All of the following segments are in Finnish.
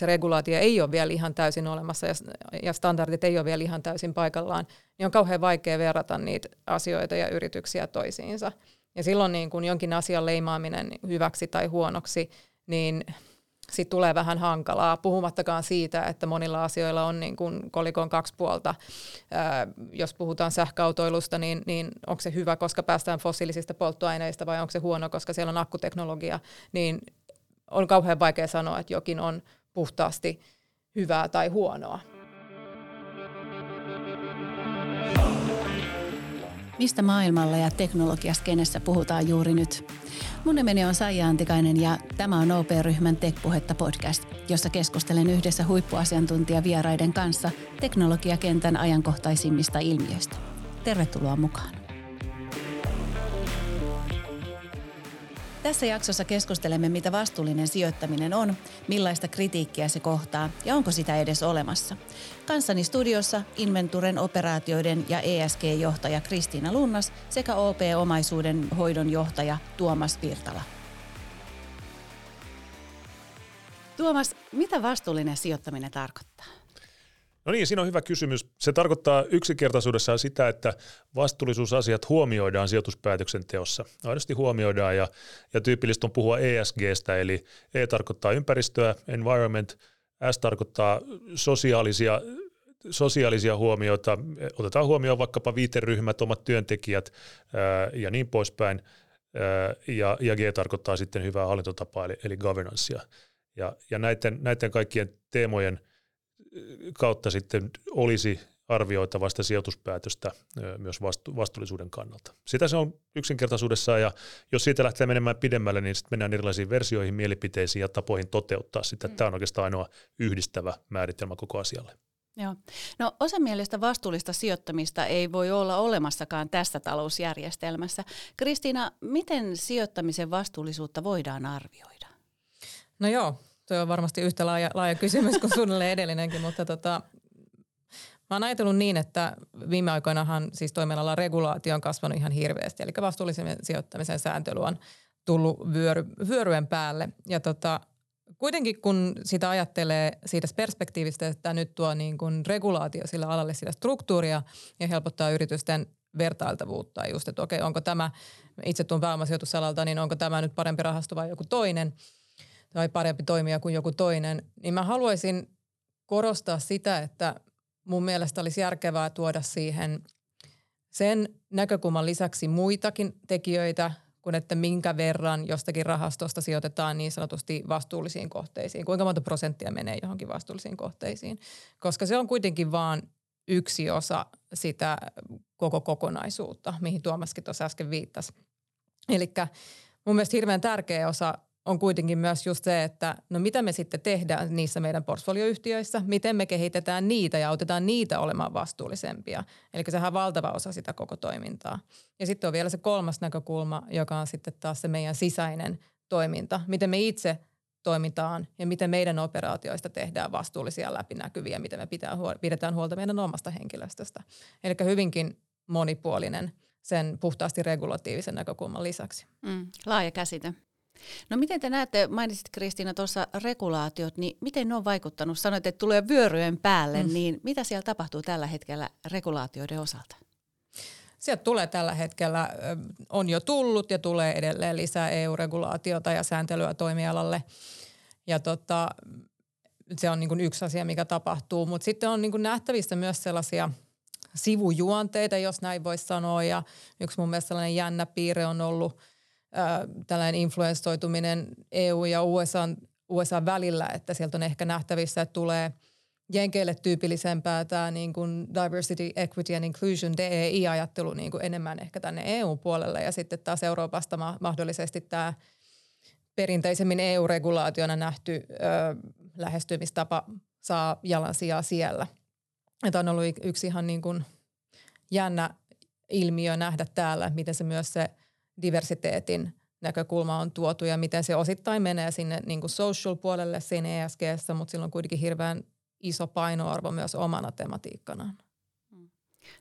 se regulaatio ei ole vielä ihan täysin olemassa ja, ja standardit ei ole vielä ihan täysin paikallaan, niin on kauhean vaikea verrata niitä asioita ja yrityksiä toisiinsa. Ja silloin niin kun jonkin asian leimaaminen hyväksi tai huonoksi, niin sitten tulee vähän hankalaa, puhumattakaan siitä, että monilla asioilla on niin kuin kolikon kaksi puolta. Ää, jos puhutaan sähköautoilusta, niin, niin onko se hyvä, koska päästään fossiilisista polttoaineista vai onko se huono, koska siellä on akkuteknologia, niin on kauhean vaikea sanoa, että jokin on puhtaasti hyvää tai huonoa. Mistä maailmalla ja teknologiaskenessä puhutaan juuri nyt? Mun nimeni on Saija Antikainen ja tämä on OP-ryhmän Tech-puhetta podcast, jossa keskustelen yhdessä huippuasiantuntijavieraiden kanssa teknologiakentän ajankohtaisimmista ilmiöistä. Tervetuloa mukaan. Tässä jaksossa keskustelemme, mitä vastuullinen sijoittaminen on, millaista kritiikkiä se kohtaa ja onko sitä edes olemassa. Kanssani studiossa Inventuren operaatioiden ja ESG-johtaja Kristiina Lunnas sekä OP-omaisuuden hoidon johtaja Tuomas Virtala. Tuomas, mitä vastuullinen sijoittaminen tarkoittaa? No niin, siinä on hyvä kysymys. Se tarkoittaa yksinkertaisuudessaan sitä, että vastuullisuusasiat huomioidaan sijoituspäätöksenteossa. Aidosti huomioidaan ja, ja tyypillistä on puhua ESGstä, eli E tarkoittaa ympäristöä, environment, S tarkoittaa sosiaalisia, sosiaalisia huomioita. Otetaan huomioon vaikkapa viiteryhmät, omat työntekijät ää, ja niin poispäin. Ää, ja, ja G tarkoittaa sitten hyvää hallintotapaa, eli, eli governancea. Ja, ja näiden, näiden kaikkien teemojen – kautta sitten olisi arvioitavasta sijoituspäätöstä myös vastu- vastuullisuuden kannalta. Sitä se on yksinkertaisuudessaan ja jos siitä lähtee menemään pidemmälle, niin sitten mennään erilaisiin versioihin, mielipiteisiin ja tapoihin toteuttaa sitä. Mm. Tämä on oikeastaan ainoa yhdistävä määritelmä koko asialle. Joo. No osa mielestä vastuullista sijoittamista ei voi olla olemassakaan tässä talousjärjestelmässä. Kristiina, miten sijoittamisen vastuullisuutta voidaan arvioida? No joo, Tuo on varmasti yhtä laaja, laaja kysymys kuin suunnilleen edellinenkin, mutta tota, Mä oon ajatellut niin, että viime aikoinahan siis toimialalla regulaatio on kasvanut ihan hirveästi, eli vastuullisen sijoittamisen sääntely on tullut vyöry, vyöryen päälle. Ja tota, kuitenkin kun sitä ajattelee siitä perspektiivistä, että nyt tuo niin kuin regulaatio sillä alalle sitä struktuuria ja helpottaa yritysten vertailtavuutta just, että okei, onko tämä, itse tuon pääomasijoitusalalta, niin onko tämä nyt parempi rahasto vai joku toinen – tai parempi toimija kuin joku toinen, niin mä haluaisin korostaa sitä, että mun mielestä olisi järkevää tuoda siihen sen näkökulman lisäksi muitakin tekijöitä kuin että minkä verran jostakin rahastosta sijoitetaan niin sanotusti vastuullisiin kohteisiin. Kuinka monta prosenttia menee johonkin vastuullisiin kohteisiin. Koska se on kuitenkin vaan yksi osa sitä koko kokonaisuutta, mihin Tuomaskin tuossa äsken viittasi. Eli mun mielestä hirveän tärkeä osa on kuitenkin myös just se, että no mitä me sitten tehdään niissä meidän portfolioyhtiöissä, miten me kehitetään niitä ja autetaan niitä olemaan vastuullisempia. Eli sehän on valtava osa sitä koko toimintaa. Ja sitten on vielä se kolmas näkökulma, joka on sitten taas se meidän sisäinen toiminta, miten me itse toimitaan ja miten meidän operaatioista tehdään vastuullisia läpinäkyviä, miten me pitää, pidetään huolta meidän omasta henkilöstöstä. Eli hyvinkin monipuolinen sen puhtaasti regulatiivisen näkökulman lisäksi. Mm, laaja käsite. No miten te näette, mainitsit Kristiina tuossa regulaatiot, niin miten ne on vaikuttanut? Sanoit, että tulee vyöryjen päälle, mm. niin mitä siellä tapahtuu tällä hetkellä regulaatioiden osalta? Sieltä tulee tällä hetkellä, on jo tullut ja tulee edelleen lisää EU-regulaatiota ja sääntelyä toimialalle. Ja tota, se on niin kuin yksi asia, mikä tapahtuu. Mutta sitten on niin kuin nähtävissä myös sellaisia sivujuonteita, jos näin voisi sanoa. Ja yksi mun mielestä sellainen jännä piirre on ollut – tällainen influenssoituminen EU ja USA, USA välillä, että sieltä on ehkä nähtävissä, että tulee Jenkeille tyypillisempää tämä niin kuin diversity, equity and inclusion, DEI-ajattelu niin kuin enemmän ehkä tänne EU-puolelle ja sitten taas Euroopasta ma- mahdollisesti tämä perinteisemmin EU-regulaationa nähty ö, lähestymistapa saa jalansijaa siellä. Tämä on ollut yksi ihan niin kuin jännä ilmiö nähdä täällä, miten se myös se – diversiteetin näkökulma on tuotu ja miten se osittain menee sinne niin kuin social-puolelle siinä ESGssä, mutta sillä on kuitenkin hirveän iso painoarvo myös omana tematiikkanaan.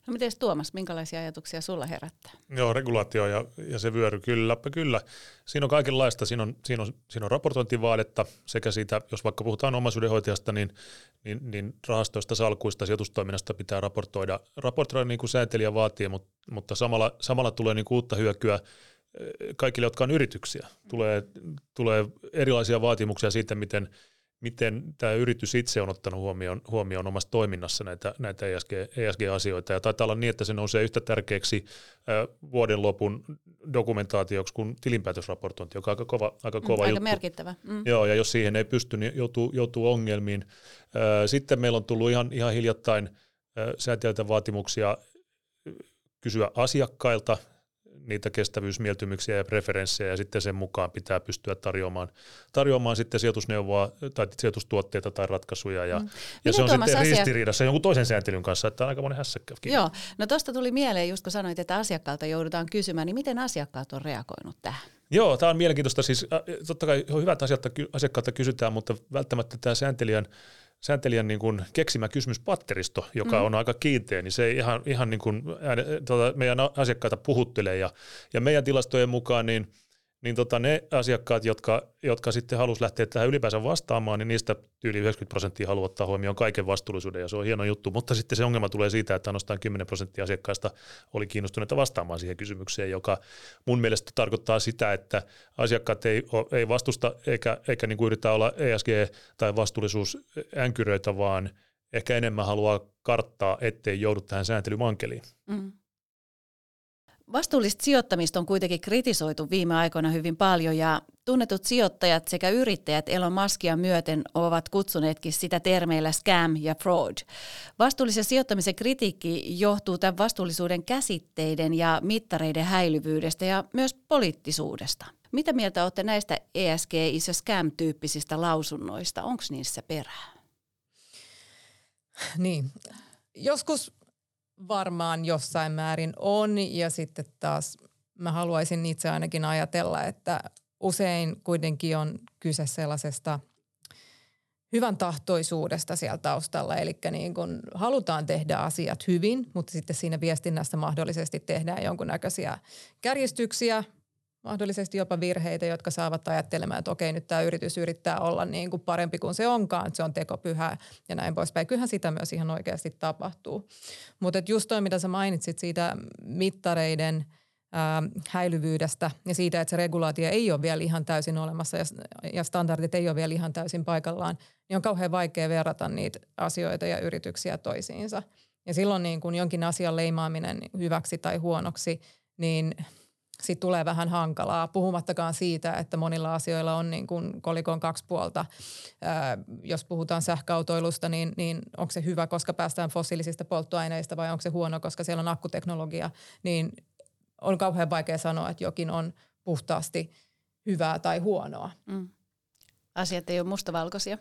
No miten Tuomas, minkälaisia ajatuksia sulla herättää? Joo, regulaatio ja, ja se vyöry, kyllä, kyllä. Siinä on kaikenlaista, siinä on, siinä on, siinä on raportointivaadetta sekä siitä, jos vaikka puhutaan omaisuudenhoitajasta, niin, niin, niin rahastoista, salkuista, sijoitustoiminnasta pitää raportoida, raportoida niin kuin sääntelijä vaatii, mutta, mutta samalla, samalla tulee niin kuin uutta hyökyä eh, kaikille, jotka on yrityksiä. Tulee, tulee erilaisia vaatimuksia siitä, miten – miten tämä yritys itse on ottanut huomioon, huomioon omassa toiminnassa näitä, näitä ESG, ESG-asioita. Ja taitaa olla niin, että se nousee yhtä tärkeäksi vuoden lopun dokumentaatioksi kuin tilinpäätösraportointi, joka on aika kova, aika mm, kova mm, juttu. Aika merkittävä. Mm. Joo, ja jos siihen ei pysty, niin joutuu, joutuu ongelmiin. Sitten meillä on tullut ihan, ihan hiljattain säätiöitä vaatimuksia kysyä asiakkailta niitä kestävyysmieltymyksiä ja preferenssejä ja sitten sen mukaan pitää pystyä tarjoamaan, tarjoamaan sitten sijoitusneuvoa tai sijoitustuotteita tai ratkaisuja ja, mm. ja se on sitten asia... ristiriidassa jonkun toisen sääntelyn kanssa, että on aika monen hässäkkä. Joo, no tuosta tuli mieleen just kun sanoit, että asiakkaalta joudutaan kysymään, niin miten asiakkaat on reagoinut tähän? Joo, tämä on mielenkiintoista. Siis, totta kai on hyvä, että asiakkaalta kysytään, mutta välttämättä tämä sääntelijän sääntelijän niin kuin keksimä kysymyspatteristo, joka mm. on aika kiinteä, niin se ei ihan, ihan niin kuin, ääne, tuota, meidän asiakkaita puhuttelee. Ja, ja meidän tilastojen mukaan niin – niin tota, ne asiakkaat, jotka, jotka sitten halusi lähteä tähän ylipäänsä vastaamaan, niin niistä yli 90 prosenttia haluaa ottaa huomioon kaiken vastuullisuuden ja se on hieno juttu. Mutta sitten se ongelma tulee siitä, että ainoastaan 10 prosenttia asiakkaista oli kiinnostuneita vastaamaan siihen kysymykseen, joka mun mielestä tarkoittaa sitä, että asiakkaat ei, ei vastusta eikä, eikä niin kuin yritä olla ESG- tai vastuullisuusänkyröitä, vaan ehkä enemmän haluaa karttaa, ettei joudu tähän sääntelymankeliin. Mm. Vastuullista sijoittamista on kuitenkin kritisoitu viime aikoina hyvin paljon ja tunnetut sijoittajat sekä yrittäjät Elon Muskia myöten ovat kutsuneetkin sitä termeillä scam ja fraud. Vastuullisen sijoittamisen kritiikki johtuu tämän vastuullisuuden käsitteiden ja mittareiden häilyvyydestä ja myös poliittisuudesta. Mitä mieltä olette näistä ESG is scam-tyyppisistä lausunnoista? Onko niissä perää? Niin, joskus varmaan jossain määrin on ja sitten taas mä haluaisin itse ainakin ajatella, että usein kuitenkin on kyse sellaisesta hyvän tahtoisuudesta siellä taustalla. Eli niin kun halutaan tehdä asiat hyvin, mutta sitten siinä viestinnässä mahdollisesti tehdään jonkunnäköisiä kärjistyksiä, mahdollisesti jopa virheitä, jotka saavat ajattelemaan, että okei, nyt tämä yritys yrittää olla niin kuin parempi kuin se onkaan, että se on tekopyhä ja näin poispäin. Kyllähän sitä myös ihan oikeasti tapahtuu. Mutta just toi, mitä sä mainitsit siitä mittareiden ää, häilyvyydestä ja siitä, että se regulaatio ei ole vielä ihan täysin olemassa ja, ja standardit ei ole vielä ihan täysin paikallaan, niin on kauhean vaikea verrata niitä asioita ja yrityksiä toisiinsa. Ja silloin niin kun jonkin asian leimaaminen hyväksi tai huonoksi, niin – sit tulee vähän hankalaa, puhumattakaan siitä, että monilla asioilla on niin kuin kolikon kaksi puolta. Ää, jos puhutaan sähköautoilusta, niin, niin onko se hyvä, koska päästään fossiilisista polttoaineista vai onko se huono, koska siellä on akkuteknologia, niin on kauhean vaikea sanoa, että jokin on puhtaasti hyvää tai huonoa. Mm. Asiat ei ole mustavalkoisia.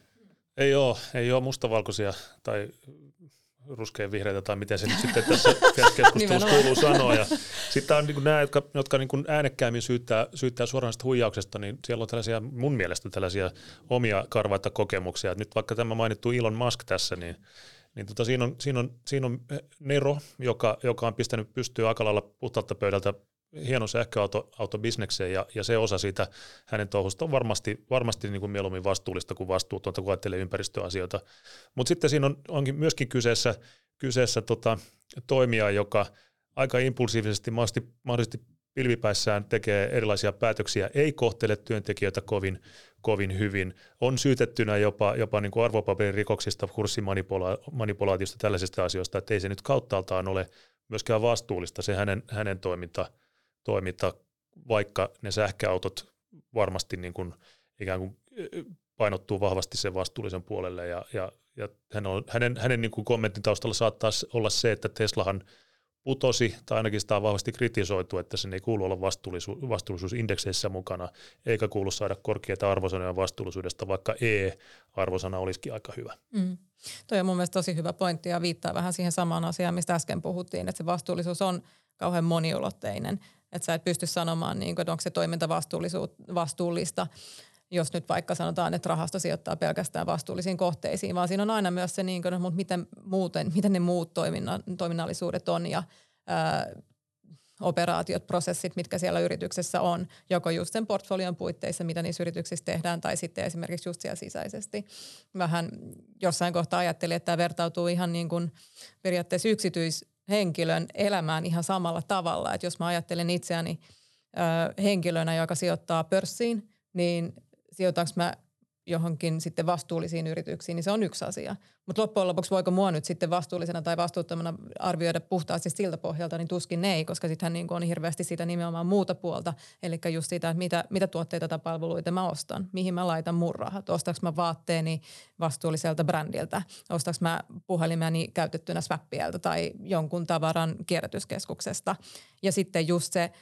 Ei ole, ei ole mustavalkoisia tai ruskean vihreitä tai miten se nyt sitten tässä keskustelussa kuuluu sanoa. Ja sitten on niin nämä, jotka, jotka niin äänekkäämmin syyttää, syyttää suoranaisesta huijauksesta, niin siellä on tällaisia mun mielestä tällaisia omia karvaita kokemuksia. Et nyt vaikka tämä mainittu Elon Musk tässä, niin niin tota, siinä, on, siinä, on, siinä on Nero, joka, joka on pistänyt pystyä aika lailla puhtaalta pöydältä hieno sähköauto bisnekseen ja, ja se osa siitä hänen touhusta on varmasti, varmasti niin kuin mieluummin vastuullista kuin vastuutonta, kun ajattelee ympäristöasioita. Mutta sitten siinä on, onkin myöskin kyseessä, kyseessä tota, toimija, joka aika impulsiivisesti, mahdollisesti, mahdollisesti pilvipäissään tekee erilaisia päätöksiä, ei kohtele työntekijöitä kovin, kovin hyvin, on syytettynä jopa, jopa niin kuin arvopaperirikoksista, kurssimanipulaatiosta, tällaisista asioista, että ei se nyt kauttaaltaan ole myöskään vastuullista se hänen, hänen toiminta – toiminta, vaikka ne sähköautot varmasti niin kuin ikään kuin painottuu vahvasti sen vastuullisen puolelle ja, ja, ja hän on, hänen, hänen niin kuin kommentin taustalla saattaa olla se, että Teslahan putosi, tai ainakin sitä on vahvasti kritisoitu, että sen ei kuulu olla vastuullisu- vastuullisuusindekseissä mukana, eikä kuulu saada korkeita arvosanoja vastuullisuudesta, vaikka E-arvosana olisikin aika hyvä. Mm. Tuo on mun mielestä tosi hyvä pointti ja viittaa vähän siihen samaan asiaan, mistä äsken puhuttiin, että se vastuullisuus on kauhean moniulotteinen. Että sä et pysty sanomaan, niin kuin, että onko se toiminta vastuullista jos nyt vaikka sanotaan, että rahasto sijoittaa pelkästään vastuullisiin kohteisiin, vaan siinä on aina myös se, niin kuin, mutta miten, muuten, miten ne muut toiminnallisuudet on ja ää, operaatiot, prosessit, mitkä siellä yrityksessä on, joko just sen portfolion puitteissa, mitä niissä yrityksissä tehdään, tai sitten esimerkiksi just siellä sisäisesti. Vähän jossain kohtaa ajattelin, että tämä vertautuu ihan niin kuin periaatteessa yksityishenkilön elämään ihan samalla tavalla. Että jos mä ajattelen itseäni ö, henkilönä, joka sijoittaa pörssiin, niin sijoitanko mä johonkin sitten vastuullisiin yrityksiin, niin se on yksi asia. Mutta loppujen lopuksi voiko mua nyt sitten vastuullisena tai vastuuttomana arvioida puhtaasti siltä pohjalta, niin tuskin ei, koska sittenhän niin on hirveästi sitä nimenomaan muuta puolta. Eli just sitä, että mitä, mitä tuotteita tai palveluita mä ostan, mihin mä laitan mun rahat. Ostaks mä vaatteeni vastuulliselta brändiltä, ostaks mä puhelimeni käytettynä Swappieltä tai jonkun tavaran kierrätyskeskuksesta. Ja sitten just se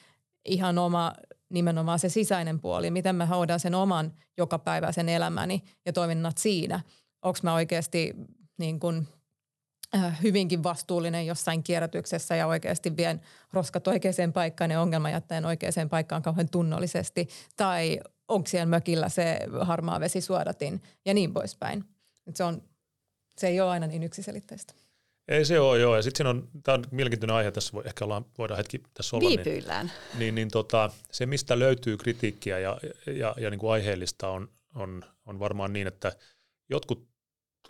ihan oma nimenomaan se sisäinen puoli, miten mä hoidan sen oman jokapäiväisen elämäni ja toiminnat siinä. Onko mä oikeasti niin kun, äh, hyvinkin vastuullinen jossain kierrätyksessä ja oikeasti vien roskat oikeaan paikkaan ja ongelmajätteen oikeaan paikkaan kauhean tunnollisesti. Tai onko siellä mökillä se harmaa vesisuodatin ja niin poispäin. Et se, on, se ei ole aina niin yksiselitteistä. Ei se ole, joo. Ja sitten on, tämä on mielenkiintoinen aihe, tässä voi, ehkä ollaan, voidaan hetki tässä olla. Niin- Viipyillään. Niin, niin, niin tota, se, mistä löytyy kritiikkiä ja, ja, ja niin kuin aiheellista on, on, on varmaan niin, että jotkut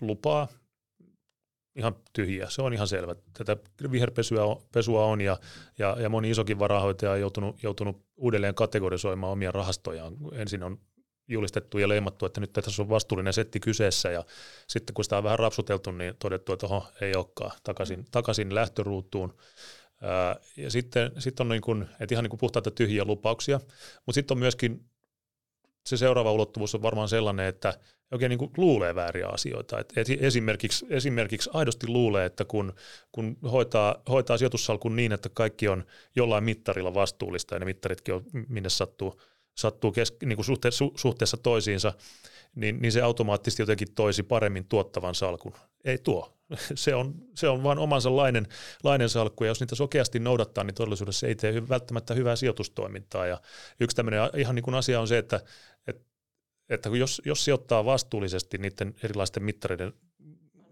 lupaa ihan tyhjiä, se on ihan selvä. Tätä viherpesua on, pesua on ja, ja, ja moni isokin varahoitaja on joutunut, joutunut uudelleen kategorisoimaan omia rahastojaan. Ensin on julistettu ja leimattu, että nyt tässä on vastuullinen setti kyseessä ja sitten kun sitä on vähän rapsuteltu, niin todettu, että oho, ei olekaan, takaisin, takaisin lähtöruutuun. ja sitten, sitten on niin kuin, että ihan niin kuin puhtaita tyhjiä lupauksia, mutta sitten on myöskin se seuraava ulottuvuus on varmaan sellainen, että oikein niin kuin luulee vääriä asioita. Et esimerkiksi, esimerkiksi aidosti luulee, että kun, kun hoitaa, hoitaa sijoitussalkun niin, että kaikki on jollain mittarilla vastuullista ja ne mittaritkin on minne sattuu, sattuu kes, niin kuin suhte, su, suhteessa toisiinsa, niin, niin se automaattisesti jotenkin toisi paremmin tuottavan salkun. Ei tuo. Se on, se on vain omansa lainen, lainen salkku, ja jos niitä sokeasti noudattaa, niin todellisuudessa ei tee välttämättä hyvää sijoitustoimintaa. Ja yksi tämmöinen ihan niin kuin asia on se, että, että, että jos, jos sijoittaa vastuullisesti niiden erilaisten mittareiden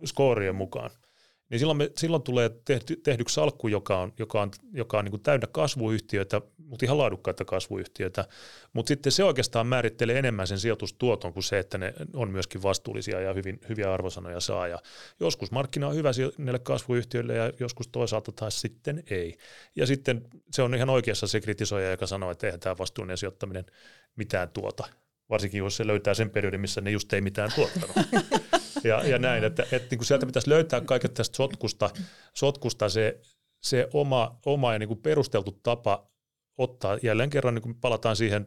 skoorien mukaan – niin silloin, me, silloin tulee tehty, tehdyksi salkku, joka on, joka on, joka on niin kuin täynnä kasvuyhtiöitä, mutta ihan laadukkaita kasvuyhtiöitä, mutta sitten se oikeastaan määrittelee enemmän sen sijoitustuoton kuin se, että ne on myöskin vastuullisia ja hyvin, hyviä arvosanoja saa. Ja joskus markkina on hyvä näille kasvuyhtiöille ja joskus toisaalta taas sitten ei. Ja sitten se on ihan oikeassa se kritisoija, joka sanoo, että eihän tämä vastuullinen sijoittaminen mitään tuota varsinkin jos se löytää sen periodin, missä ne just ei mitään tuottanut. ja, ja näin, että, että niin kuin sieltä pitäisi löytää kaiken tästä sotkusta, sotkusta se, se oma, oma ja niin kuin perusteltu tapa ottaa, jälleen kerran niin kuin palataan siihen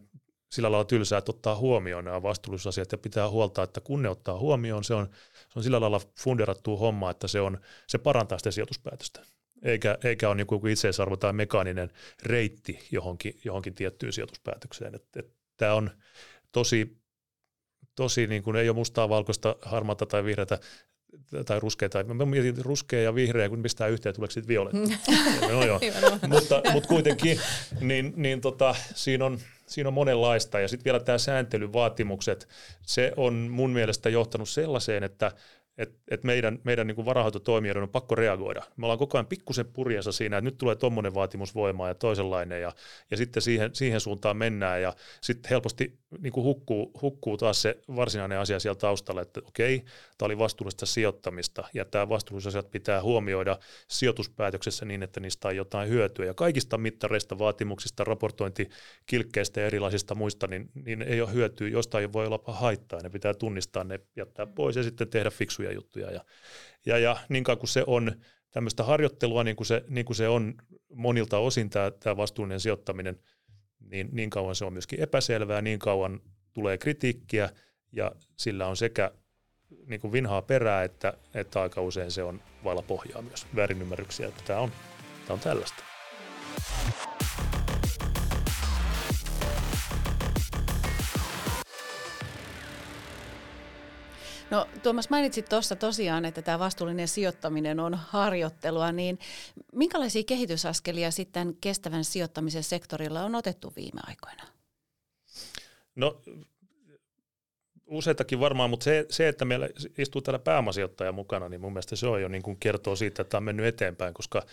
sillä lailla tylsää, että ottaa huomioon nämä vastuullisuusasiat ja pitää huolta, että kun ne ottaa huomioon, se on, se on sillä lailla funderattua homma, että se, on, se parantaa sitä sijoituspäätöstä. Eikä, eikä ole niin itseisarvo tai mekaaninen reitti johonkin, johonkin tiettyyn sijoituspäätökseen. Tämä on, tosi, tosi niin kuin ei ole mustaa, valkoista, harmaata tai vihreätä tai ruskeita. Mä mietin ruskea ja vihreä, kun pistää yhteen, tuleeko sitten violetti. no joo. mutta, mutta kuitenkin niin, niin tota, siinä, on, siinä on monenlaista. Ja sitten vielä tämä sääntelyvaatimukset, se on mun mielestä johtanut sellaiseen, että että et meidän, meidän niin varahoitotoimijoiden on pakko reagoida. Me ollaan koko ajan pikkusen purjassa siinä, että nyt tulee tuommoinen vaatimus voimaan ja toisenlainen ja, ja sitten siihen, siihen suuntaan mennään ja sitten helposti niin kuin hukkuu, hukkuu taas se varsinainen asia siellä taustalla, että okei, tämä oli vastuullista sijoittamista ja tämä vastuullisuusasiat pitää huomioida sijoituspäätöksessä niin, että niistä on jotain hyötyä ja kaikista mittareista, vaatimuksista, raportointikilkkeistä ja erilaisista muista, niin, niin ei ole hyötyä, jostain voi olla haittaa, ne pitää tunnistaa, ne jättää pois ja sitten tehdä fiksuja juttuja ja, ja, ja niin kauan kuin se on tämmöistä harjoittelua, niin kuin se, niin kuin se on monilta osin tämä, tämä vastuullinen sijoittaminen – niin niin kauan se on myöskin epäselvää, niin kauan tulee kritiikkiä ja sillä on sekä niin kuin vinhaa perää, että, että aika usein se on vailla pohjaa myös väärinymmärryksiä, että tämä on, tämä on tällaista. No Tuomas mainitsit tuossa tosiaan, että tämä vastuullinen sijoittaminen on harjoittelua, niin minkälaisia kehitysaskelia sitten kestävän sijoittamisen sektorilla on otettu viime aikoina? No useitakin varmaan, mutta se, se, että meillä istuu täällä pääomasijoittaja mukana, niin mun mielestä se on jo niin kuin kertoo siitä, että on mennyt eteenpäin, koska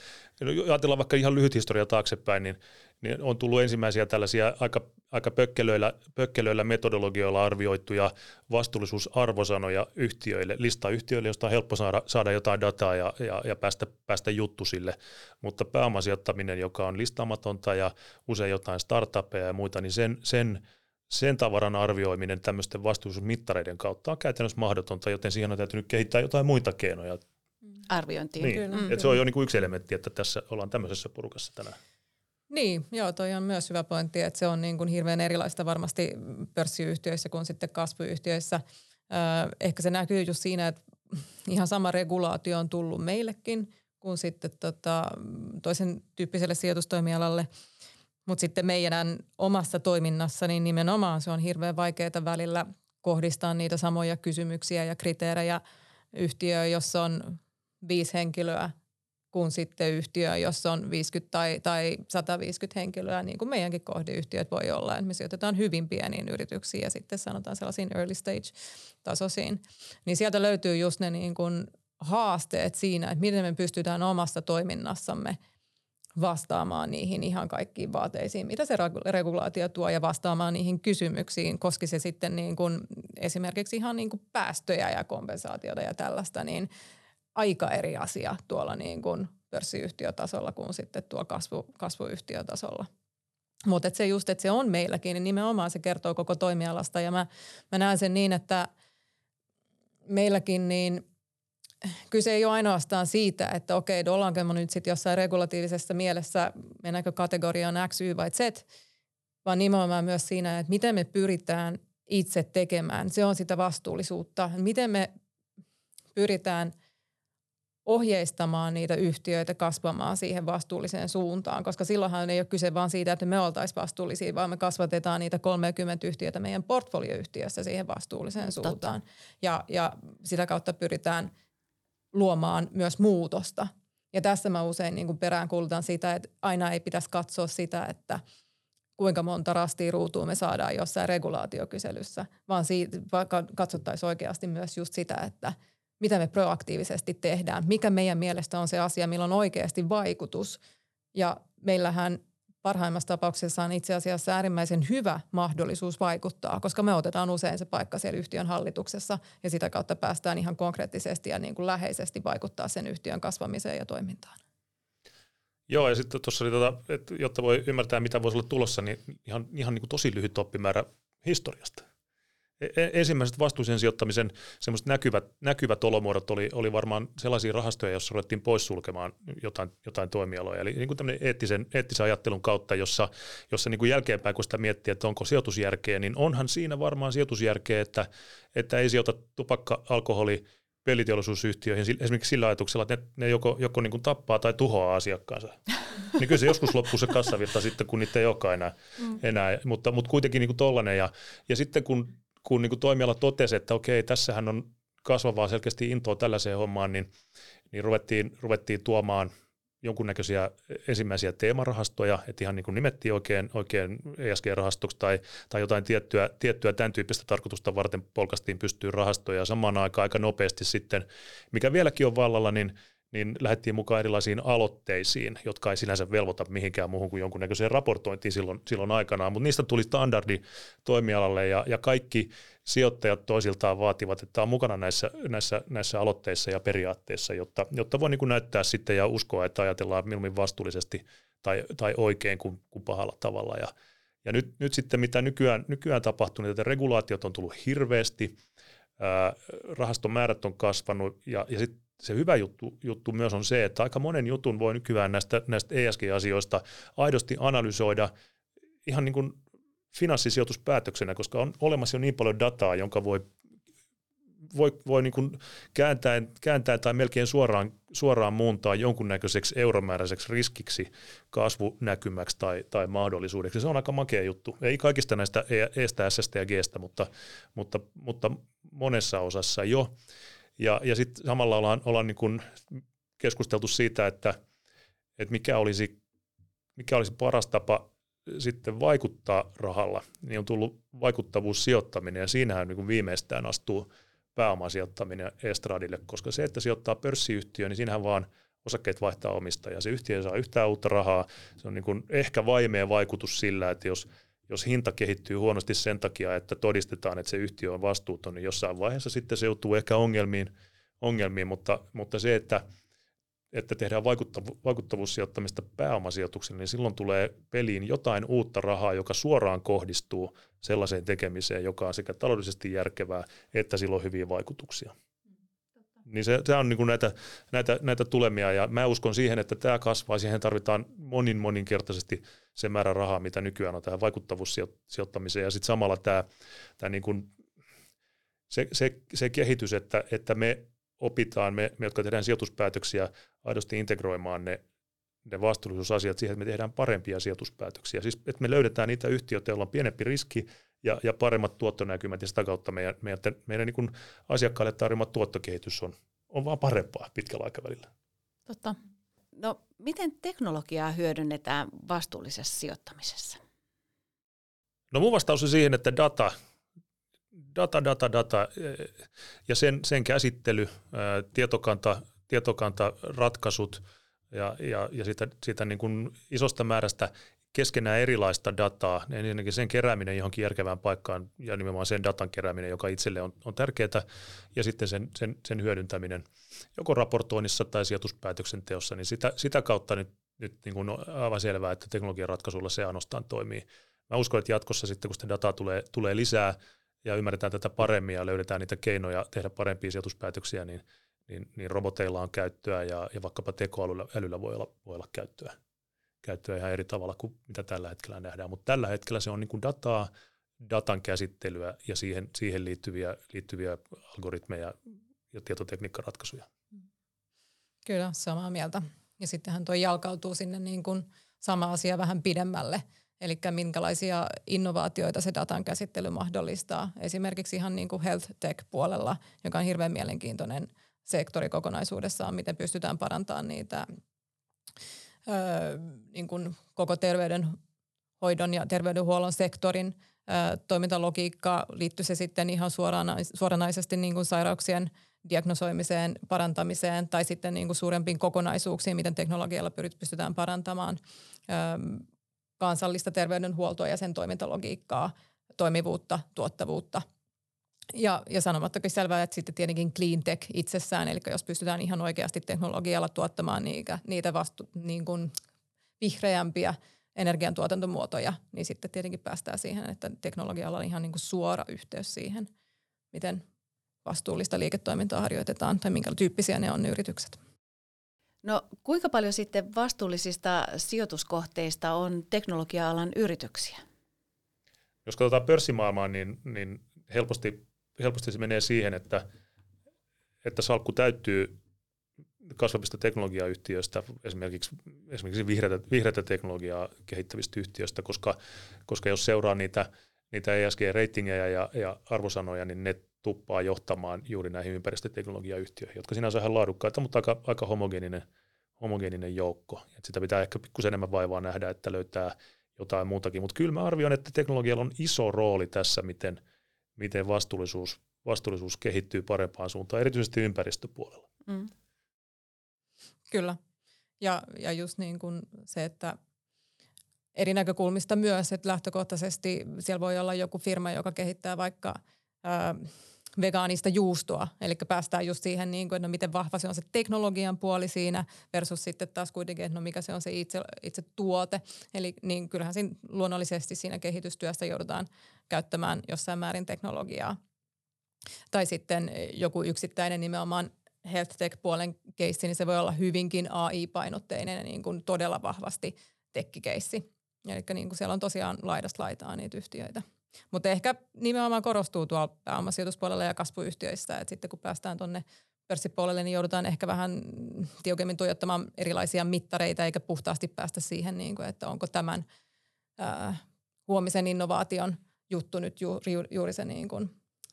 ajatellaan vaikka ihan lyhyt historia taaksepäin, niin, niin on tullut ensimmäisiä tällaisia aika, aika pökkelöillä, pökkelöillä metodologioilla arvioituja vastuullisuusarvosanoja yhtiöille, lista yhtiöille, josta on helppo saada, saada jotain dataa ja, ja, ja päästä, päästä juttu sille, mutta pääomasijoittaminen, joka on listaamatonta ja usein jotain startupeja ja muita, niin sen, sen sen tavaran arvioiminen tämmöisten vastuullisuusmittareiden kautta on käytännössä mahdotonta, joten siihen on täytynyt kehittää jotain muita keinoja. Arviointiin. Niin. Kyllä. Mm. Et se on jo niin kuin yksi elementti, että tässä ollaan tämmöisessä porukassa tänään. Niin, joo, toi on myös hyvä pointti, että se on niin kuin hirveän erilaista varmasti pörssiyhtiöissä kuin sitten kasvuyhtiöissä. ehkä se näkyy just siinä, että ihan sama regulaatio on tullut meillekin kuin sitten tota, toisen tyyppiselle sijoitustoimialalle – mutta sitten meidän omassa toiminnassa niin nimenomaan se on hirveän vaikeaa välillä kohdistaa niitä samoja kysymyksiä ja kriteerejä yhtiöön, jossa on viisi henkilöä, kuin sitten yhtiö, jossa on 50 tai, tai 150 henkilöä, niin kuin meidänkin kohdeyhtiöt voi olla. Että me sijoitetaan hyvin pieniin yrityksiin ja sitten sanotaan sellaisiin early stage-tasoisiin. Niin sieltä löytyy just ne niin kuin haasteet siinä, että miten me pystytään omassa toiminnassamme – vastaamaan niihin ihan kaikkiin vaateisiin, mitä se regulaatio tuo ja vastaamaan niihin kysymyksiin, koski se sitten niin kuin esimerkiksi ihan niin kuin päästöjä ja kompensaatiota ja tällaista, niin aika eri asia tuolla niin kuin pörssiyhtiötasolla kuin sitten tuo kasvu, kasvuyhtiötasolla. Mutta se just, että se on meilläkin, niin nimenomaan se kertoo koko toimialasta ja mä, mä näen sen niin, että meilläkin niin – kyse ei ole ainoastaan siitä, että okei, ollaanko me nyt sitten jossain regulatiivisessa mielessä, mennäänkö kategoriaan X, Y vai Z, vaan nimenomaan myös siinä, että miten me pyritään itse tekemään. Se on sitä vastuullisuutta. Miten me pyritään ohjeistamaan niitä yhtiöitä kasvamaan siihen vastuulliseen suuntaan, koska silloinhan ei ole kyse vain siitä, että me oltaisiin vastuullisia, vaan me kasvatetaan niitä 30 yhtiötä meidän portfolioyhtiössä siihen vastuulliseen suuntaan. Ja, ja sitä kautta pyritään – luomaan myös muutosta. Ja tässä mä usein niin kuin peräänkuulutan sitä, että aina ei pitäisi katsoa sitä, että kuinka monta rastia ruutua me saadaan jossain regulaatiokyselyssä, vaan siitä, katsottaisiin oikeasti myös just sitä, että mitä me proaktiivisesti tehdään, mikä meidän mielestä on se asia, millä on oikeasti vaikutus. Ja meillähän parhaimmassa tapauksessa on itse asiassa äärimmäisen hyvä mahdollisuus vaikuttaa, koska me otetaan usein se paikka siellä yhtiön hallituksessa ja sitä kautta päästään ihan konkreettisesti ja niin kuin läheisesti vaikuttaa sen yhtiön kasvamiseen ja toimintaan. Joo, ja sitten tuossa oli, tota, että jotta voi ymmärtää, mitä voisi olla tulossa, niin ihan, ihan niin kuin tosi lyhyt oppimäärä historiasta. E, e, ensimmäiset vastuullisen sijoittamisen semmoiset näkyvät, näkyvät olomuodot oli, oli varmaan sellaisia rahastoja, joissa ruvettiin poissulkemaan jotain, jotain toimialoja. Eli niin kuin tämmöinen eettisen, eettisen ajattelun kautta, jossa, jossa niin kuin jälkeenpäin, kun sitä miettii, että onko sijoitusjärkeä, niin onhan siinä varmaan sijoitusjärkeä, että, että ei sijoita tupakka, alkoholi, peliteollisuusyhtiöihin esimerkiksi sillä ajatuksella, että ne, ne joko, joko niin kuin tappaa tai tuhoaa asiakkaansa. niin kyllä se joskus loppuu se kassavirta sitten, kun niitä ei olekaan enää, mm. enää. mutta, mutta kuitenkin niin kuin tollainen. Ja, ja sitten kun kun niin kuin toimiala totesi, että okei, tässähän on kasvavaa selkeästi intoa tällaiseen hommaan, niin, niin ruvettiin, ruvettiin tuomaan jonkunnäköisiä ensimmäisiä teemarahastoja, että ihan niin kuin nimettiin oikein, oikein ESG-rahastoksi tai, tai jotain tiettyä, tiettyä tämän tyyppistä tarkoitusta varten polkastiin pystyyn rahastoja. Ja samaan aikaan aika nopeasti sitten, mikä vieläkin on vallalla, niin niin lähdettiin mukaan erilaisiin aloitteisiin, jotka ei sinänsä velvoita mihinkään muuhun kuin jonkunnäköiseen raportointiin silloin, silloin aikanaan, mutta niistä tuli standardi toimialalle ja, ja kaikki sijoittajat toisiltaan vaativat, että on mukana näissä, näissä, näissä aloitteissa ja periaatteissa, jotta, jotta voi niin kuin näyttää sitten ja uskoa, että ajatellaan mieluummin vastuullisesti tai, tai oikein kuin, kuin pahalla tavalla. Ja, ja nyt, nyt sitten mitä nykyään, nykyään tapahtuu, niin että regulaatiot on tullut hirveästi, rahaston määrät on kasvanut ja, ja sitten se hyvä juttu, juttu myös on se, että aika monen jutun voi nykyään näistä, näistä ESG-asioista aidosti analysoida ihan niin kuin finanssisijoituspäätöksenä, koska on olemassa jo niin paljon dataa, jonka voi, voi, voi niin kuin kääntää, kääntää tai melkein suoraan, suoraan muuntaa jonkunnäköiseksi euromääräiseksi riskiksi, kasvunäkymäksi tai, tai mahdollisuudeksi. Se on aika makea juttu. Ei kaikista näistä Estä, S ja Gstä, mutta, mutta, mutta monessa osassa jo. Ja, ja sitten samalla ollaan, ollaan niin kuin keskusteltu siitä, että, että mikä, olisi, mikä olisi paras tapa sitten vaikuttaa rahalla, niin on tullut vaikuttavuussijoittaminen ja siinähän niin viimeistään astuu pääomasijoittaminen estradille, koska se, että sijoittaa pörssiyhtiöön, niin siinähän vaan osakkeet vaihtaa omistajaa. Se yhtiö saa yhtään uutta rahaa. Se on niin ehkä vaimea vaikutus sillä, että jos, jos hinta kehittyy huonosti sen takia, että todistetaan, että se yhtiö on vastuuton, niin jossain vaiheessa sitten se joutuu ehkä ongelmiin, ongelmiin mutta, mutta se, että – että tehdään vaikuttavu- vaikuttavuussijoittamista pääomasijoitukselle, niin silloin tulee peliin jotain uutta rahaa, joka suoraan kohdistuu sellaiseen tekemiseen, joka on sekä taloudellisesti järkevää, että sillä on hyviä vaikutuksia. Niin se, se on niin kuin näitä, näitä, näitä tulemia ja mä uskon siihen, että tämä kasvaa. Siihen tarvitaan monin moninkertaisesti se määrä rahaa, mitä nykyään on tähän vaikuttavuussijoittamiseen. Ja sitten samalla tämä, tämä niin kuin se, se, se kehitys, että, että me opitaan, me, me jotka tehdään sijoituspäätöksiä, aidosti integroimaan ne, ne vastuullisuusasiat siihen, että me tehdään parempia sijoituspäätöksiä. Siis että me löydetään niitä yhtiöitä, joilla on pienempi riski ja, ja paremmat tuottonäkymät, ja sitä kautta meidän, meidän, meidän niin kuin asiakkaille tarjoama tuottokehitys on, on vaan parempaa pitkällä aikavälillä. Totta. No, miten teknologiaa hyödynnetään vastuullisessa sijoittamisessa? No mun vastaus on siihen, että data, data, data, data ja sen, sen käsittely, tietokanta, tietokantaratkaisut ja, ja, ja siitä, siitä niin kuin isosta määrästä keskenään erilaista dataa, niin ensinnäkin sen kerääminen johonkin järkevään paikkaan ja nimenomaan sen datan kerääminen, joka itselle on, on tärkeää, ja sitten sen, sen, sen hyödyntäminen joko raportoinnissa tai sijoituspäätöksen teossa, niin sitä, sitä kautta nyt, nyt niin kuin on aivan selvää, että teknologian ratkaisulla se ainoastaan toimii. Mä uskon, että jatkossa sitten, kun sitä dataa tulee, tulee lisää ja ymmärretään tätä paremmin ja löydetään niitä keinoja tehdä parempia sijoituspäätöksiä, niin – niin, niin roboteilla on käyttöä ja, ja vaikkapa tekoälyllä voi olla, voi olla käyttöä, käyttöä ihan eri tavalla kuin mitä tällä hetkellä nähdään. Mutta tällä hetkellä se on niin kuin dataa, datan käsittelyä ja siihen, siihen liittyviä, liittyviä algoritmeja ja tietotekniikkaratkaisuja. Kyllä, samaa mieltä. Ja sittenhän tuo jalkautuu sinne niin kuin sama asia vähän pidemmälle. Eli minkälaisia innovaatioita se datan käsittely mahdollistaa. Esimerkiksi ihan niin kuin health tech-puolella, joka on hirveän mielenkiintoinen – sektori kokonaisuudessaan, miten pystytään parantamaan niitä niin kuin koko terveydenhoidon ja terveydenhuollon sektorin ö, toimintalogiikkaa. Liittyy se sitten ihan suoranais, suoranaisesti niin kuin sairauksien diagnosoimiseen, parantamiseen tai sitten niin kuin suurempiin kokonaisuuksiin, miten teknologialla pystytään parantamaan kansallista terveydenhuoltoa ja sen toimintalogiikkaa, toimivuutta, tuottavuutta – ja, ja sanomattakin selvää, että sitten tietenkin clean tech itsessään, eli jos pystytään ihan oikeasti teknologialla tuottamaan niitä, niitä vastu, niin kuin vihreämpiä energiantuotantomuotoja, niin sitten tietenkin päästään siihen, että teknologialla on ihan niin kuin suora yhteys siihen, miten vastuullista liiketoimintaa harjoitetaan tai minkä tyyppisiä ne on ne yritykset. No kuinka paljon sitten vastuullisista sijoituskohteista on teknologia-alan yrityksiä? Jos katsotaan pörssimaailmaa, niin, niin helposti helposti se menee siihen, että, että salkku täyttyy kasvavista teknologiayhtiöistä, esimerkiksi, esimerkiksi vihreätä, vihreätä teknologiaa kehittävistä yhtiöistä, koska, koska jos seuraa niitä, niitä ESG-reitingejä ja, ja arvosanoja, niin ne tuppaa johtamaan juuri näihin ympäristöteknologiayhtiöihin, jotka sinänsä ihan laadukkaita, mutta aika, aika homogeeninen, homogeeninen joukko. Et sitä pitää ehkä pikkusen enemmän vaivaa nähdä, että löytää jotain muutakin. Mutta kyllä mä arvioin, että teknologialla on iso rooli tässä, miten – miten vastuullisuus, vastuullisuus kehittyy parempaan suuntaan, erityisesti ympäristöpuolella. Mm. Kyllä. Ja, ja just niin kuin se, että eri näkökulmista myös, että lähtökohtaisesti siellä voi olla joku firma, joka kehittää vaikka ää, vegaanista juustoa. Eli päästään just siihen, niin kuin, että no miten vahva se on se teknologian puoli siinä versus sitten taas kuitenkin, että no mikä se on se itse, itse tuote. Eli niin kyllähän siinä luonnollisesti siinä kehitystyössä joudutaan käyttämään jossain määrin teknologiaa. Tai sitten joku yksittäinen nimenomaan health tech-puolen keissi, niin se voi olla hyvinkin AI-painotteinen ja niin kuin todella vahvasti tekkikeissi. Eli niin kuin siellä on tosiaan laidasta laitaa niitä yhtiöitä. Mutta ehkä nimenomaan korostuu tuolla pääomasijoituspuolella ja kasvuyhtiöissä, että sitten kun päästään tuonne pörssipuolelle, niin joudutaan ehkä vähän tiukemmin tuijottamaan erilaisia mittareita, eikä puhtaasti päästä siihen, niin kuin, että onko tämän ää, huomisen innovaation juttu nyt juuri, juuri se niin kuin,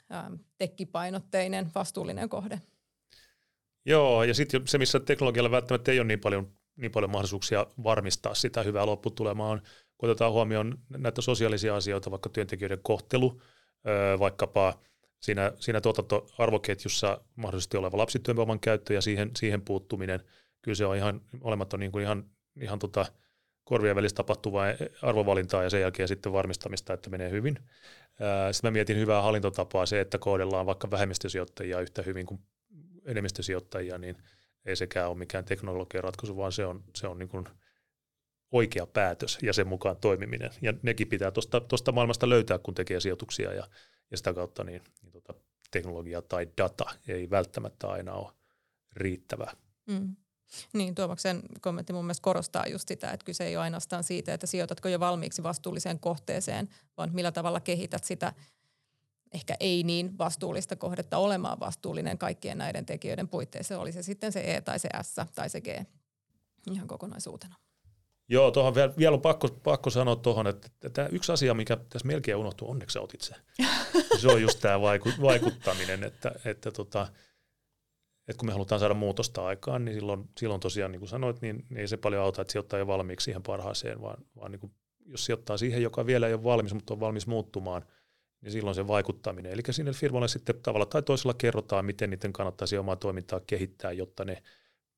ää, tekkipainotteinen, vastuullinen kohde. Joo, ja sitten se, missä teknologialla välttämättä ei ole niin paljon, niin paljon mahdollisuuksia varmistaa sitä hyvää lopputulemaa, on, kun otetaan huomioon näitä sosiaalisia asioita, vaikka työntekijöiden kohtelu, vaikkapa siinä, siinä tuotantoarvoketjussa mahdollisesti oleva lapsityövoiman käyttö ja siihen, siihen puuttuminen, kyllä se on ihan, molemmat on niin kuin ihan, ihan tota, korvien välissä tapahtuvaa arvovalintaa ja sen jälkeen sitten varmistamista, että menee hyvin. Sitten mä mietin hyvää hallintotapaa se, että kohdellaan vaikka vähemmistösijoittajia yhtä hyvin kuin enemmistösijoittajia, niin ei sekään ole mikään teknologian ratkaisu, vaan se on, se on niin kuin oikea päätös ja sen mukaan toimiminen. Ja nekin pitää tuosta maailmasta löytää, kun tekee sijoituksia ja, ja sitä kautta niin, niin tota, teknologia tai data ei välttämättä aina ole riittävää. Mm. Niin, Tuomaksen kommentti mun mielestä korostaa just sitä, että kyse ei ole ainoastaan siitä, että sijoitatko jo valmiiksi vastuulliseen kohteeseen, vaan millä tavalla kehität sitä ehkä ei niin vastuullista kohdetta olemaan vastuullinen kaikkien näiden tekijöiden puitteissa, oli se sitten se E tai se S tai se G ihan kokonaisuutena. Joo, tuohon vielä, vielä on pakko, pakko sanoa tuohon, että tämä yksi asia, mikä tässä melkein unohtuu, onneksi otit se. Se on just tämä vaikuttaminen, että, että tota, että kun me halutaan saada muutosta aikaan, niin silloin, silloin tosiaan, niin kuin sanoit, niin, niin ei se paljon auta, että sijoittaa jo valmiiksi siihen parhaaseen, vaan, vaan niin kuin, jos sijoittaa siihen, joka vielä ei ole valmis, mutta on valmis muuttumaan, niin silloin se vaikuttaminen. Eli sinne firmalle sitten tavalla tai toisella kerrotaan, miten niiden kannattaisi omaa toimintaa kehittää, jotta ne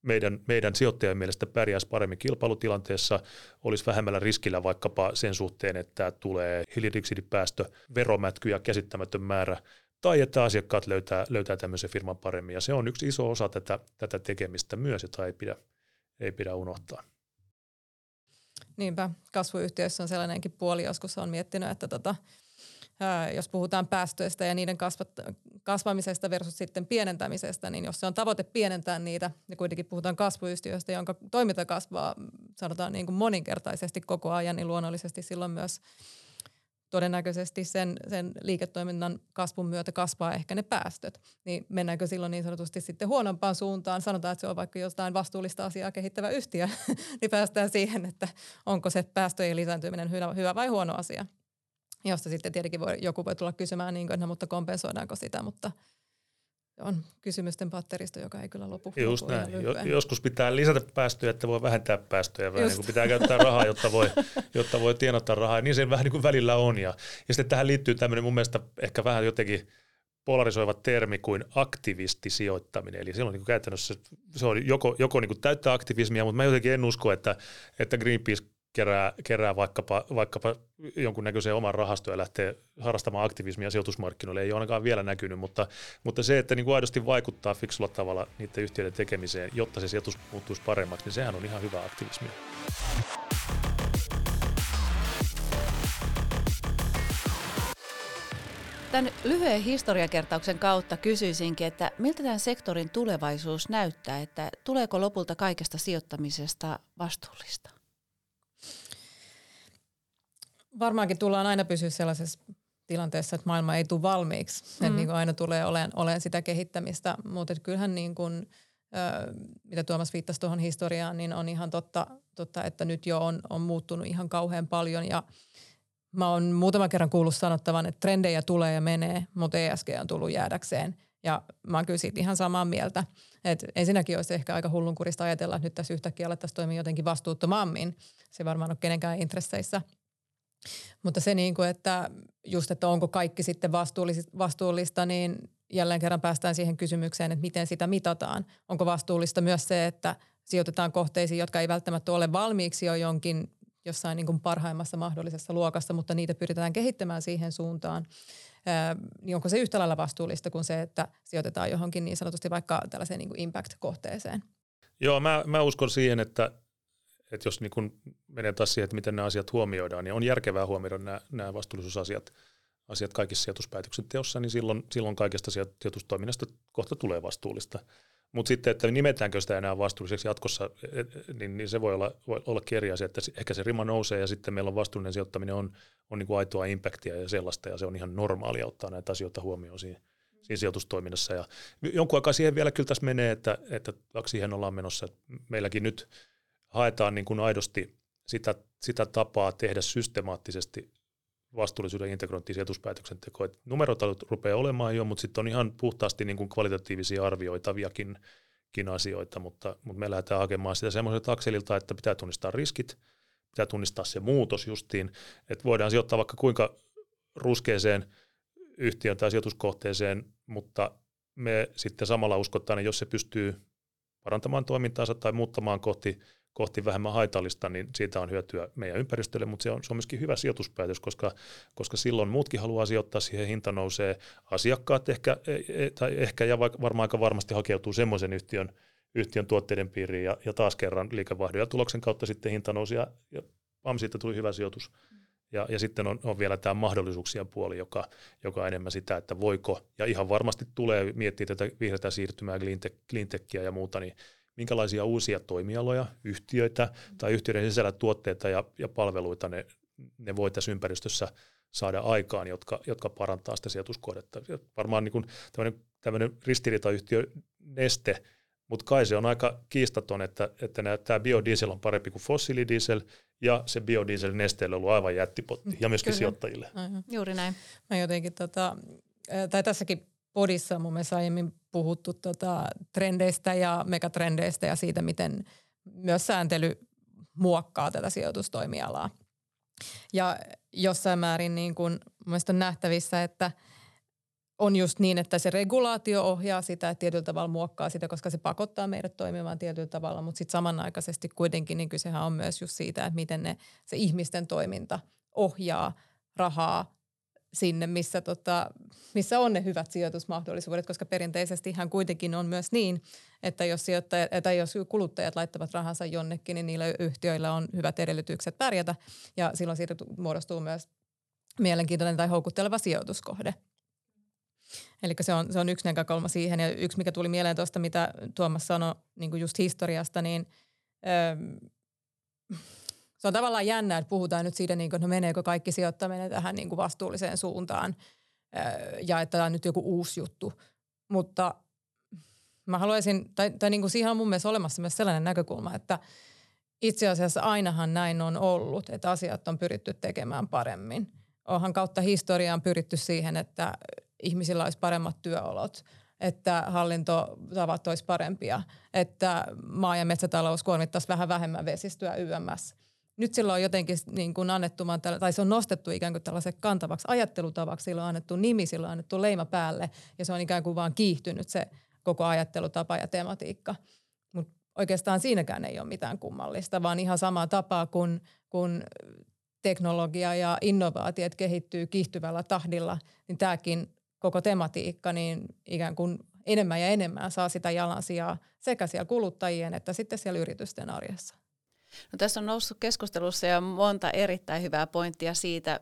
meidän, meidän sijoittajien mielestä pärjäisi paremmin kilpailutilanteessa, olisi vähemmällä riskillä vaikkapa sen suhteen, että tulee hiilidioksidipäästö, veromätky ja käsittämätön määrä tai että asiakkaat löytää, löytää tämmöisen firman paremmin. Ja se on yksi iso osa tätä, tätä tekemistä myös, jota ei pidä, ei pidä unohtaa. Niinpä, kasvuyhtiöissä on sellainenkin puoli, joskus on miettinyt, että tota, jos puhutaan päästöistä ja niiden kasvamisesta versus sitten pienentämisestä, niin jos se on tavoite pienentää niitä, ja kuitenkin puhutaan kasvuyhtiöistä, jonka toiminta kasvaa sanotaan niin kuin moninkertaisesti koko ajan, niin luonnollisesti silloin myös – todennäköisesti sen, sen liiketoiminnan kasvun myötä kasvaa ehkä ne päästöt. Niin mennäänkö silloin niin sanotusti sitten huonompaan suuntaan? Sanotaan, että se on vaikka jostain vastuullista asiaa kehittävä yhtiö, niin päästään siihen, että onko se päästöjen lisääntyminen hyvä vai huono asia. Josta sitten tietenkin voi, joku voi tulla kysymään, niin kuin, no, mutta kompensoidaanko sitä, mutta – on kysymysten patteristo, joka ei kyllä lopu. Just näin. Joskus pitää lisätä päästöjä, että voi vähentää päästöjä. Vähän niin pitää käyttää rahaa, jotta voi, jotta voi tienata rahaa. Ja niin se vähän niin kuin välillä on. Ja, ja sitten tähän liittyy tämmöinen mun mielestä ehkä vähän jotenkin polarisoiva termi kuin aktivistisijoittaminen. Eli silloin niin kuin käytännössä se on joko, joko niin kuin täyttää aktivismia, mutta mä jotenkin en usko, että, että Greenpeace kerää, kerää vaikkapa, vaikkapa jonkunnäköisen oman rahaston ja lähtee harrastamaan aktivismia sijoitusmarkkinoille, ei ole ainakaan vielä näkynyt, mutta, mutta se, että niin kuin aidosti vaikuttaa fiksulla tavalla niiden yhtiöiden tekemiseen, jotta se sijoitus muuttuisi paremmaksi, niin sehän on ihan hyvä aktivismi. Tämän lyhyen historiakertauksen kautta kysyisinkin, että miltä tämän sektorin tulevaisuus näyttää, että tuleeko lopulta kaikesta sijoittamisesta vastuullista? Varmaankin tullaan aina pysyä sellaisessa tilanteessa, että maailma ei tule valmiiksi. Mm. Että niin kuin aina tulee olemaan, olemaan sitä kehittämistä, mutta kyllähän niin kuin, ö, mitä Tuomas viittasi tuohon historiaan, niin on ihan totta, totta että nyt jo on, on muuttunut ihan kauhean paljon ja mä oon muutaman kerran kuullut sanottavan, että trendejä tulee ja menee, mutta ESG on tullut jäädäkseen. Ja mä oon kyllä siitä ihan samaa mieltä. että ensinnäkin olisi ehkä aika hullunkurista ajatella, että nyt tässä yhtäkkiä alettaisiin toimia jotenkin vastuuttomammin. Se varmaan on kenenkään intresseissä – mutta se, niin kuin, että just, että onko kaikki sitten vastuullista, niin jälleen kerran päästään siihen kysymykseen, että miten sitä mitataan. Onko vastuullista myös se, että sijoitetaan kohteisiin, jotka ei välttämättä ole valmiiksi jo jonkin jossain niin kuin parhaimmassa mahdollisessa luokassa, mutta niitä pyritään kehittämään siihen suuntaan. niin onko se yhtä lailla vastuullista kuin se, että sijoitetaan johonkin niin sanotusti vaikka tällaiseen niin impact-kohteeseen? Joo, mä, mä uskon siihen, että että jos niin kun menee taas siihen, että miten nämä asiat huomioidaan, niin on järkevää huomioida nämä, nämä vastuullisuusasiat asiat kaikissa sijoituspäätöksenteossa, niin silloin, silloin kaikesta sijoitustoiminnasta kohta tulee vastuullista. Mutta sitten, että nimetäänkö sitä enää vastuulliseksi jatkossa, niin, niin se voi olla, voi olla eri asia, että ehkä se rima nousee ja sitten meillä on vastuullinen sijoittaminen on, on niin kuin aitoa impactia ja sellaista ja se on ihan normaalia ottaa näitä asioita huomioon siinä, siinä sijoitustoiminnassa. Ja jonkun aikaa siihen vielä kyllä tässä menee, että, että siihen ollaan menossa. Meilläkin nyt haetaan niin kuin aidosti sitä, sitä tapaa tehdä systemaattisesti vastuullisuuden integrointia sijoituspäätöksentekoa. Numerot rupeaa olemaan jo, mutta sitten on ihan puhtaasti niin kuin kvalitatiivisia arvioitaviakin asioita, mutta, mutta me lähdetään hakemaan sitä semmoiselta akselilta, että pitää tunnistaa riskit, pitää tunnistaa se muutos justiin, että voidaan sijoittaa vaikka kuinka ruskeeseen yhtiön tai sijoituskohteeseen, mutta me sitten samalla uskotaan, että jos se pystyy parantamaan toimintaansa tai muuttamaan kohti, kohti vähemmän haitallista, niin siitä on hyötyä meidän ympäristölle, mutta se on, se on myöskin hyvä sijoituspäätös, koska, koska silloin muutkin haluaa sijoittaa siihen, hinta nousee, asiakkaat ehkä, e, e, tai ehkä ja varmaan aika varmasti hakeutuu semmoisen yhtiön, yhtiön tuotteiden piiriin ja, ja taas kerran liikevaihdon ja tuloksen kautta sitten hinta nousi ja, ja pam, siitä tuli hyvä sijoitus. Ja, ja sitten on, on vielä tämä mahdollisuuksien puoli, joka, joka on enemmän sitä, että voiko, ja ihan varmasti tulee miettiä tätä vihreätä siirtymää, cleantechia ja muuta, niin minkälaisia uusia toimialoja, yhtiöitä tai yhtiöiden sisällä tuotteita ja, ja palveluita ne, ne voi tässä ympäristössä saada aikaan, jotka, jotka parantaa sitä sijoituskohdetta. Varmaan niin tämmöinen, tämmöinen ristiriitayhtiö Neste, mutta kai se on aika kiistaton, että, että tämä biodiesel on parempi kuin fossiilidiesel, ja se biodiesel nesteelle on ollut aivan jättipotti, ja myöskin Kyllä. sijoittajille. Aivan. Juuri näin. Mä jotenkin, tota, tai tässäkin podissa mun mielestä aiemmin puhuttu tota, trendeistä ja megatrendeistä ja siitä, miten myös sääntely muokkaa tätä sijoitustoimialaa. Ja jossain määrin niin kun, mun on nähtävissä, että – on just niin, että se regulaatio ohjaa sitä, että tietyllä tavalla muokkaa sitä, koska se pakottaa meidät toimimaan tietyllä tavalla, mutta sitten samanaikaisesti kuitenkin niin kysehän on myös just siitä, että miten ne, se ihmisten toiminta ohjaa rahaa sinne, missä, tota, missä on ne hyvät sijoitusmahdollisuudet, koska perinteisesti ihan kuitenkin on myös niin, että jos, tai jos kuluttajat laittavat rahansa jonnekin, niin niillä yhtiöillä on hyvät edellytykset pärjätä ja silloin siitä muodostuu myös mielenkiintoinen tai houkutteleva sijoituskohde. Eli se on, se on yksi näkökulma siihen. Ja yksi, mikä tuli mieleen tuosta, mitä Tuomas sanoi niin just historiasta, niin öö, se on tavallaan jännä, että puhutaan nyt siitä, niin kuin, no meneekö kaikki sijoittaminen tähän niin kuin vastuulliseen suuntaan öö, ja että tämä on nyt joku uusi juttu. Mutta mä haluaisin, tai, tai niin kuin siihen on mun mielestä olemassa myös sellainen näkökulma, että itse asiassa ainahan näin on ollut, että asiat on pyritty tekemään paremmin. Onhan kautta historiaan pyritty siihen, että ihmisillä olisi paremmat työolot, että hallintotavat olisi parempia, että maa- ja metsätalous kuormittaisi vähän vähemmän vesistöä YMS. Nyt sillä on jotenkin niin kuin annettu, tai se on nostettu ikään kuin tällaiseksi kantavaksi ajattelutavaksi, sillä on annettu nimi, sillä on annettu leima päälle ja se on ikään kuin vaan kiihtynyt se koko ajattelutapa ja tematiikka. Mutta oikeastaan siinäkään ei ole mitään kummallista, vaan ihan samaa tapaa kuin kun teknologia ja innovaatiot kehittyy kiihtyvällä tahdilla, niin tämäkin koko tematiikka, niin ikään kuin enemmän ja enemmän saa sitä jalansijaa sekä siellä kuluttajien että sitten siellä yritysten arjessa. No, tässä on noussut keskustelussa jo monta erittäin hyvää pointtia siitä,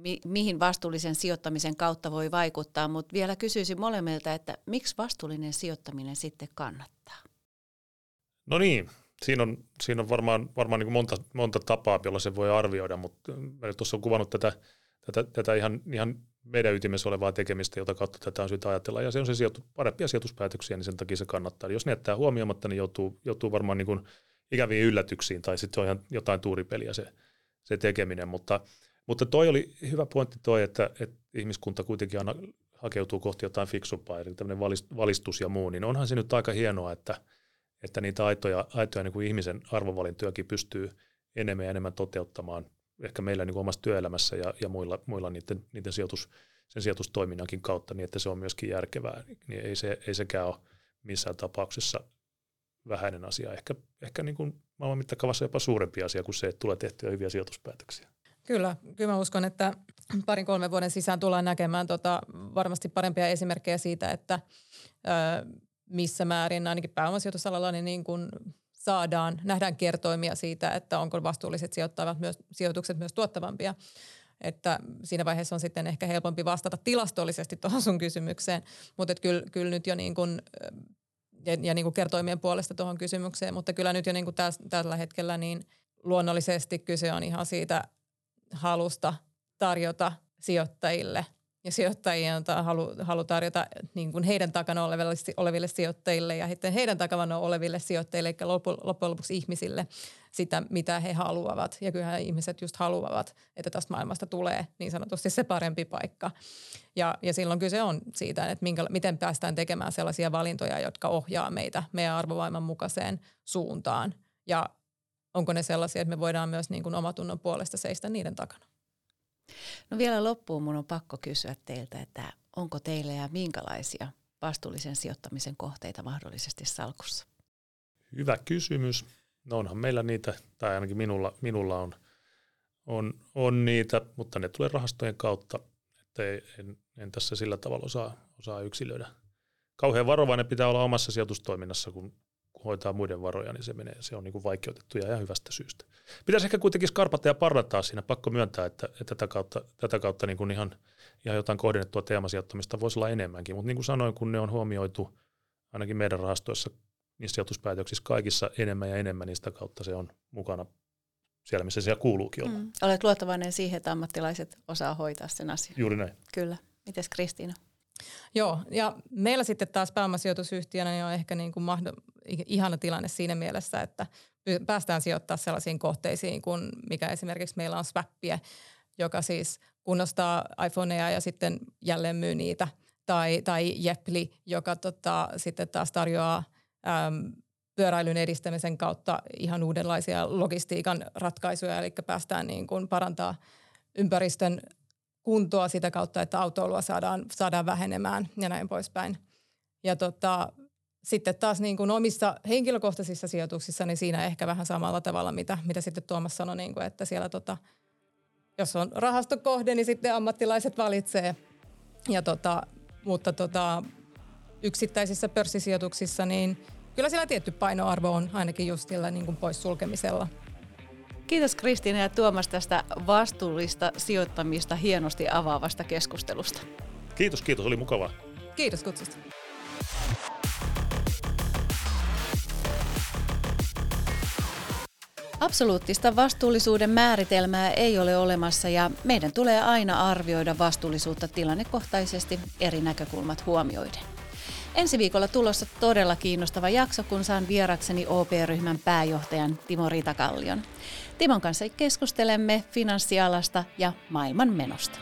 mi- mihin vastuullisen sijoittamisen kautta voi vaikuttaa, mutta vielä kysyisin molemmilta, että miksi vastuullinen sijoittaminen sitten kannattaa? No niin, siinä on, siinä on varmaan, varmaan niin monta, monta tapaa, jolla se voi arvioida, mutta tuossa on kuvannut tätä, tätä, tätä ihan, ihan meidän ytimessä olevaa tekemistä, jota kautta tätä on syytä ajatella. Ja se on se sijoitu, parempia sijoituspäätöksiä, niin sen takia se kannattaa. Eli jos ne jättää huomioimatta, niin joutuu, joutuu varmaan niin kuin ikäviin yllätyksiin, tai sitten se on ihan jotain tuuripeliä se, se tekeminen. Mutta, mutta toi oli hyvä pointti toi, että, että ihmiskunta kuitenkin aina hakeutuu kohti jotain fiksumpaa, eli tämmöinen valistus ja muu, niin onhan se nyt aika hienoa, että, että niitä aitoja, aitoja niin kuin ihmisen arvovalintojakin pystyy enemmän ja enemmän toteuttamaan ehkä meillä niin kuin omassa työelämässä ja, ja muilla, muilla niiden, niiden sijoitus, sen sijoitustoiminnankin kautta, niin että se on myöskin järkevää, niin ei, se, ei sekään ole missään tapauksessa vähäinen asia. Ehkä, ehkä niin kuin maailman mittakaavassa jopa suurempi asia kuin se, että tulee tehtyä hyviä sijoituspäätöksiä. Kyllä, kyllä mä uskon, että parin kolmen vuoden sisään tullaan näkemään tota, varmasti parempia esimerkkejä siitä, että ö, missä määrin ainakin pääomasijoitusalalla niin, niin kuin saadaan, nähdään kertoimia siitä, että onko vastuulliset sijoittavat myös, sijoitukset myös tuottavampia. Että siinä vaiheessa on sitten ehkä helpompi vastata tilastollisesti tuohon sun kysymykseen, mutta kyllä, kyllä nyt jo niin kuin, ja, ja niin kuin kertoimien puolesta tuohon kysymykseen, mutta kyllä nyt jo niin kuin täs, tällä hetkellä niin luonnollisesti kyse on ihan siitä halusta tarjota sijoittajille – ja sijoittajien halu, halu tarjota niin kuin heidän takana oleville, oleville sijoittajille ja heidän takana oleville sijoittajille, eli loppujen lopuksi ihmisille sitä, mitä he haluavat. Ja kyllähän ihmiset just haluavat, että tästä maailmasta tulee niin sanotusti se parempi paikka. Ja, ja silloin kyse on siitä, että minkä, miten päästään tekemään sellaisia valintoja, jotka ohjaa meitä meidän arvovaiman mukaiseen suuntaan. Ja onko ne sellaisia, että me voidaan myös niin kuin omatunnon puolesta seistä niiden takana. No vielä loppuun mun on pakko kysyä teiltä, että onko teillä ja minkälaisia vastuullisen sijoittamisen kohteita mahdollisesti salkussa? Hyvä kysymys. No onhan meillä niitä, tai ainakin minulla, minulla on, on, on niitä, mutta ne tulee rahastojen kautta, että en, en tässä sillä tavalla osaa, osaa yksilöidä. Kauhean varovainen pitää olla omassa sijoitustoiminnassa, kun hoitaa muiden varoja, niin se, menee, se on niin kuin vaikeutettu ja ihan hyvästä syystä. Pitäisi ehkä kuitenkin skarpata ja parantaa siinä, pakko myöntää, että, että tätä kautta, tätä kautta niin kuin ihan, ihan jotain kohdennettua teemasijoittamista voisi olla enemmänkin, mutta niin kuin sanoin, kun ne on huomioitu ainakin meidän rahastoissa niissä sijoituspäätöksissä kaikissa enemmän ja enemmän, niin sitä kautta se on mukana siellä, missä siellä kuuluukin olla. Mm. Olet luottavainen siihen, että ammattilaiset osaa hoitaa sen asian. Juuri näin. Kyllä. Mites Kristiina? Joo, ja meillä sitten taas pääomasijoitusyhtiönä niin on ehkä niin kuin mahdoll- ihana tilanne siinä mielessä, että päästään sijoittaa sellaisiin kohteisiin kuin mikä esimerkiksi meillä on Swappie, joka siis kunnostaa iPhoneja ja sitten jälleen myy niitä, tai, tai Jepli, joka tota, sitten taas tarjoaa äm, pyöräilyn edistämisen kautta ihan uudenlaisia logistiikan ratkaisuja, eli päästään niin kuin parantaa ympäristön kuntoa sitä kautta, että autoilua saadaan, saadaan vähenemään ja näin poispäin. Ja tota, sitten taas niin kuin omissa henkilökohtaisissa sijoituksissa, niin siinä ehkä vähän samalla tavalla, mitä, mitä sitten Tuomas sanoi, niin kuin, että siellä tota, jos on rahastokohde, niin sitten ammattilaiset valitsee. Ja tota, mutta tota, yksittäisissä pörssisijoituksissa, niin kyllä siellä tietty painoarvo on ainakin just sillä niin kuin poissulkemisella. Kiitos Kristiina ja Tuomas tästä vastuullista sijoittamista hienosti avaavasta keskustelusta. Kiitos, kiitos. Oli mukavaa. Kiitos kutsusta. Absoluuttista vastuullisuuden määritelmää ei ole olemassa ja meidän tulee aina arvioida vastuullisuutta tilannekohtaisesti eri näkökulmat huomioiden. Ensi viikolla tulossa todella kiinnostava jakso, kun saan vierakseni OP-ryhmän pääjohtajan Timo Ritakallion. Timon kanssa keskustelemme finanssialasta ja maailman menosta.